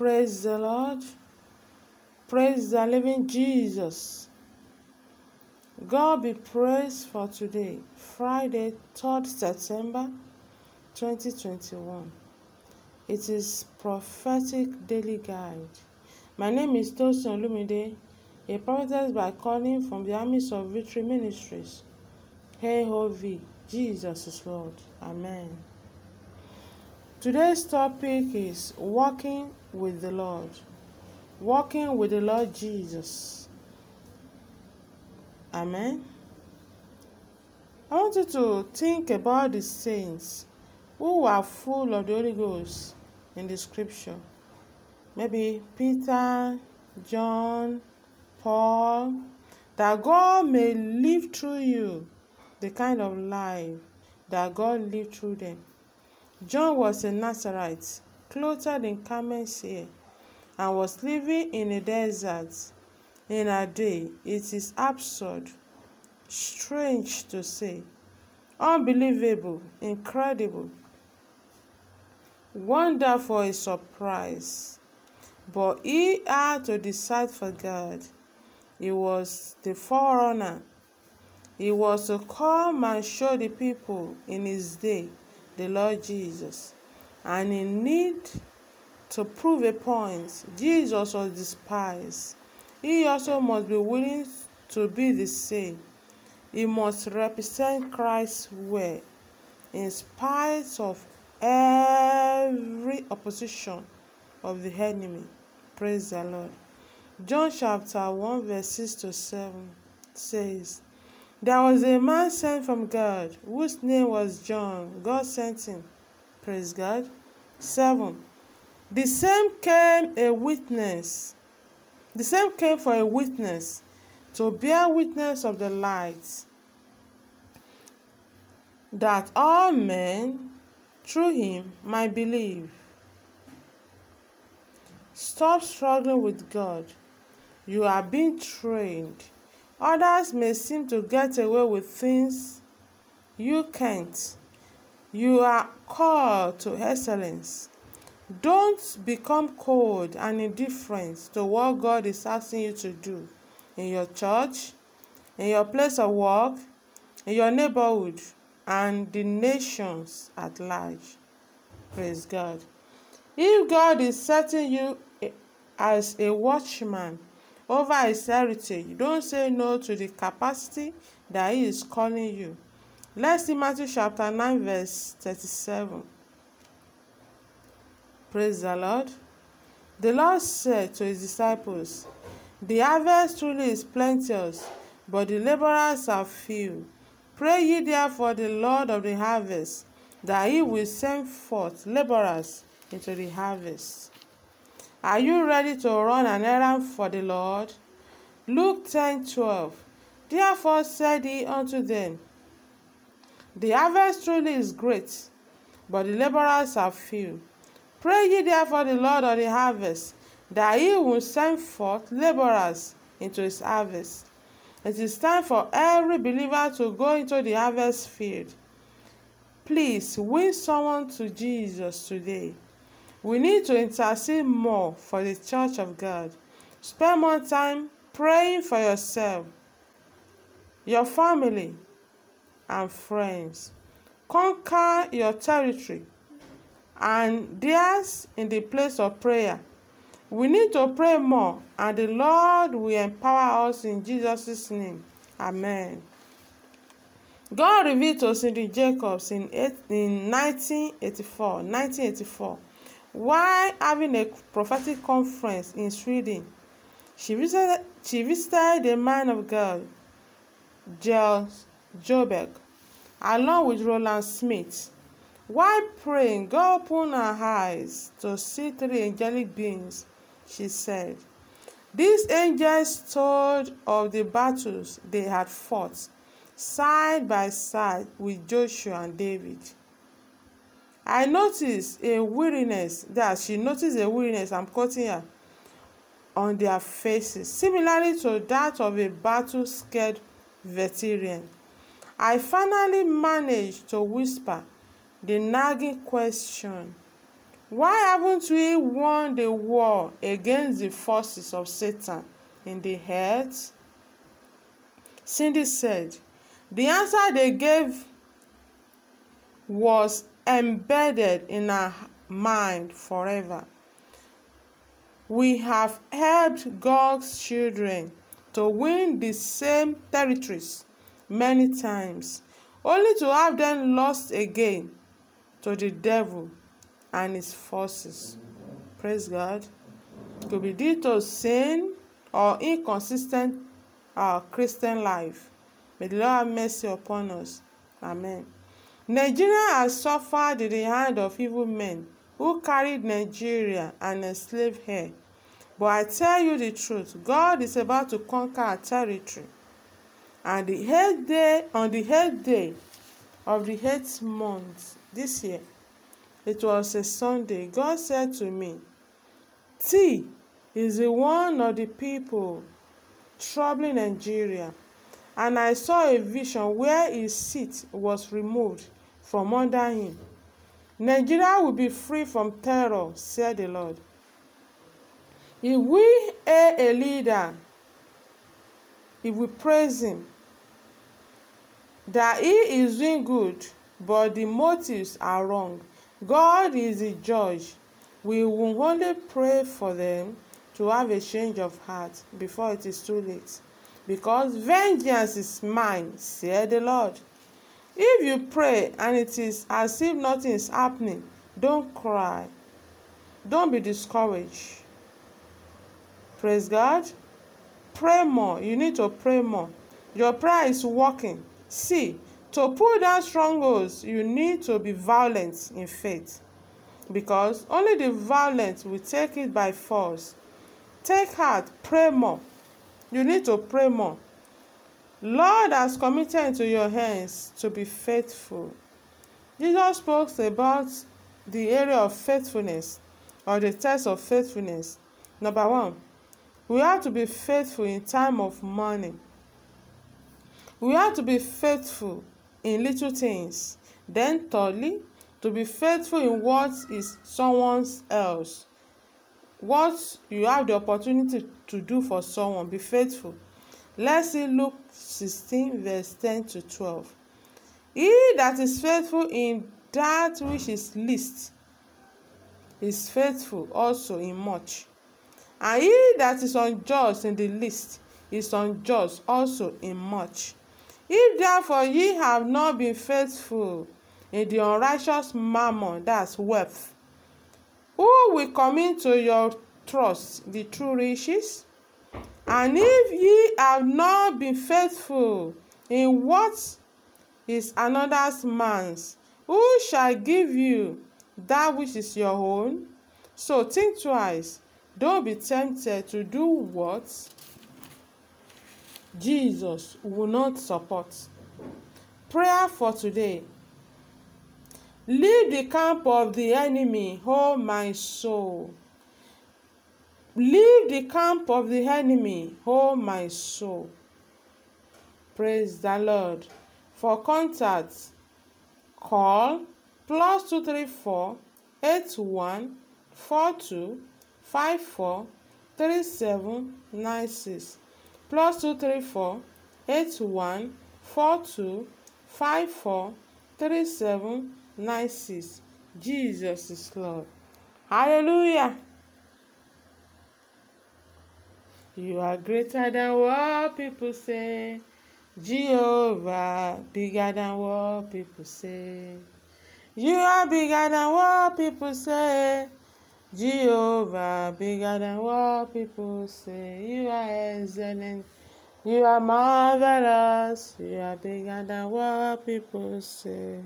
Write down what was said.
Praise the Lord. Praise the living Jesus. God be praised for today, Friday, 3rd September 2021. It is prophetic daily guide. My name is Tosin Olumide, a prophetess by calling from the armies of victory ministries. AOV, Jesus is Lord. Amen. Today's topic is walking with the Lord. Walking with the Lord Jesus. Amen. I want you to think about the saints who were full of the Holy Ghost in the scripture. Maybe Peter, John, Paul, that God may live through you the kind of life that God lived through them. John was a Nazarite, clothed in camel's hair, and was living in a desert in a day. It is absurd, strange to say, unbelievable, incredible, wonderful, a surprise. But he had to decide for God. He was the forerunner. He was to come and show the people in his day the Lord Jesus. And in need to prove a point, Jesus was despised. He also must be willing to be the same. He must represent Christ well, in spite of every opposition of the enemy. Praise the Lord. John chapter 1, verse 6 to 7 says, There was a man sent from God, whose name was John. God sent him. Praise God. 7. The same came a witness. The same came for a witness to bear witness of the light, that all men through him might believe. Stop struggling with God. You are being trained. Others may seem to get away with things you can't. You are called to excellence. Don't become cold and indifferent to what God is asking you to do in your church, in your place of work, in your neighborhood, and the nations at large. Praise God. If God is setting you as a watchman over his heritage, don't say no to the capacity that he is calling you. Let's see Matthew chapter 9, verse 37. Praise the Lord. The Lord said to his disciples, The harvest truly is plenteous, but the laborers are few. Pray ye therefore the Lord of the harvest, that he will send forth laborers into the harvest. Are you ready to run an errand for the Lord? Luke 10 12. Therefore said he unto them, The harvest truly is great, but the laborers are few. Pray ye therefore the Lord of the harvest, that he will send forth laborers into his harvest. It is time for every believer to go into the harvest field. Please win someone to Jesus today. We need to intercede more for the church of God. Spend more time praying for yourself, your family, and friends. Conquer your territory and theirs in the place of prayer. We need to pray more, and the Lord will empower us in Jesus' name. Amen. God revealed to Cindy Jacobs in, eight, in 1984, 1984 while having a prophetic conference in Sweden. She visited, she visited the man of God, Giles Joberg, along with Roland Smith. While praying, God opened her eyes to see three angelic beings. She said, These angels told of the battles they had fought side by side with Joshua and David. I noticed a weariness that she noticed a weariness, I'm quoting her, on their faces, similarly to that of a battle scared veteran. I finally managed to whisper the nagging question Why haven't we won the war against the forces of Satan in the earth? Cindy said, The answer they gave was embedded in our mind forever. We have helped God's children to win the same territories many times, only to have them lost again to the devil and his forces. Praise God. It could be due to sin or inconsistent uh, Christian life. May the Lord have mercy upon us. Amen. Nigeria has suffered in the hand of evil men who carried Nigeria and enslaved her But I tell you the truth, God is about to conquer our territory. And the eighth day, on the eighth day of the eighth month this year, it was a Sunday, God said to me, T is the one of the people troubling Nigeria. And I saw a vision where his seat was removed from under him. Nigeria will be free from terror, said the Lord. If we hail a leader, if we praise him, that he is doing good, but the motives are wrong, God is the judge. We will only pray for them to have a change of heart before it is too late. Because vengeance is mine, said the Lord. If you pray and it is as if nothing is happening, don't cry. Don't be discouraged. Praise God. Pray more. You need to pray more. Your prayer is working. See, to pull down strongholds, you need to be violent in faith. Because only the violent will take it by force. Take heart, pray more. You need to pray more. Lord has committed into your hands to be faithful. Jesus spoke about the area of faithfulness or the test of faithfulness. Number one, We have to be faithful in time of mourning. We have to be faithful in little things. Then, thirdly, to be faithful in what is someone else. What you have the opportunity to do for someone, be faithful. Let's see Luke 16, verse 10 to 12. He that is faithful in that which is least is faithful also in much. And he that is unjust in the least is unjust also in much. If therefore ye have not been faithful in the unrighteous mammon, that's wealth, who will come into your trust the true riches? And if ye have not been faithful in what is another's man's, who shall give you that which is your own? So think twice Don't be tempted to do what Jesus will not support. Prayer for today. Leave the camp of the enemy, oh my soul. Leave the camp of the enemy, oh my soul. Praise the Lord. For contact, call plus two three four eight one four two five four three seven nine six plus two three four eight one four two five four three seven nine six. Jesus is Lord. Hallelujah. You are greater than what people say. Jehovah bigger than what people say. You are bigger than what people say. Jehovah, bigger than what people say. You are excellent. You are marvelous. You are bigger than what people say.